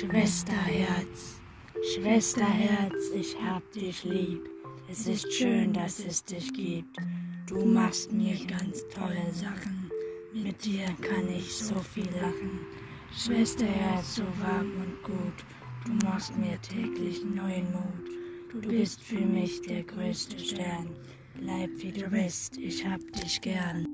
Schwesterherz, Schwesterherz, ich hab dich lieb. Es ist schön, dass es dich gibt. Du machst mir ganz tolle Sachen. Mit dir kann ich so viel lachen. Schwesterherz, so warm und gut. Du machst mir täglich neuen Mut. Du bist für mich der größte Stern. Bleib wie du bist, ich hab dich gern.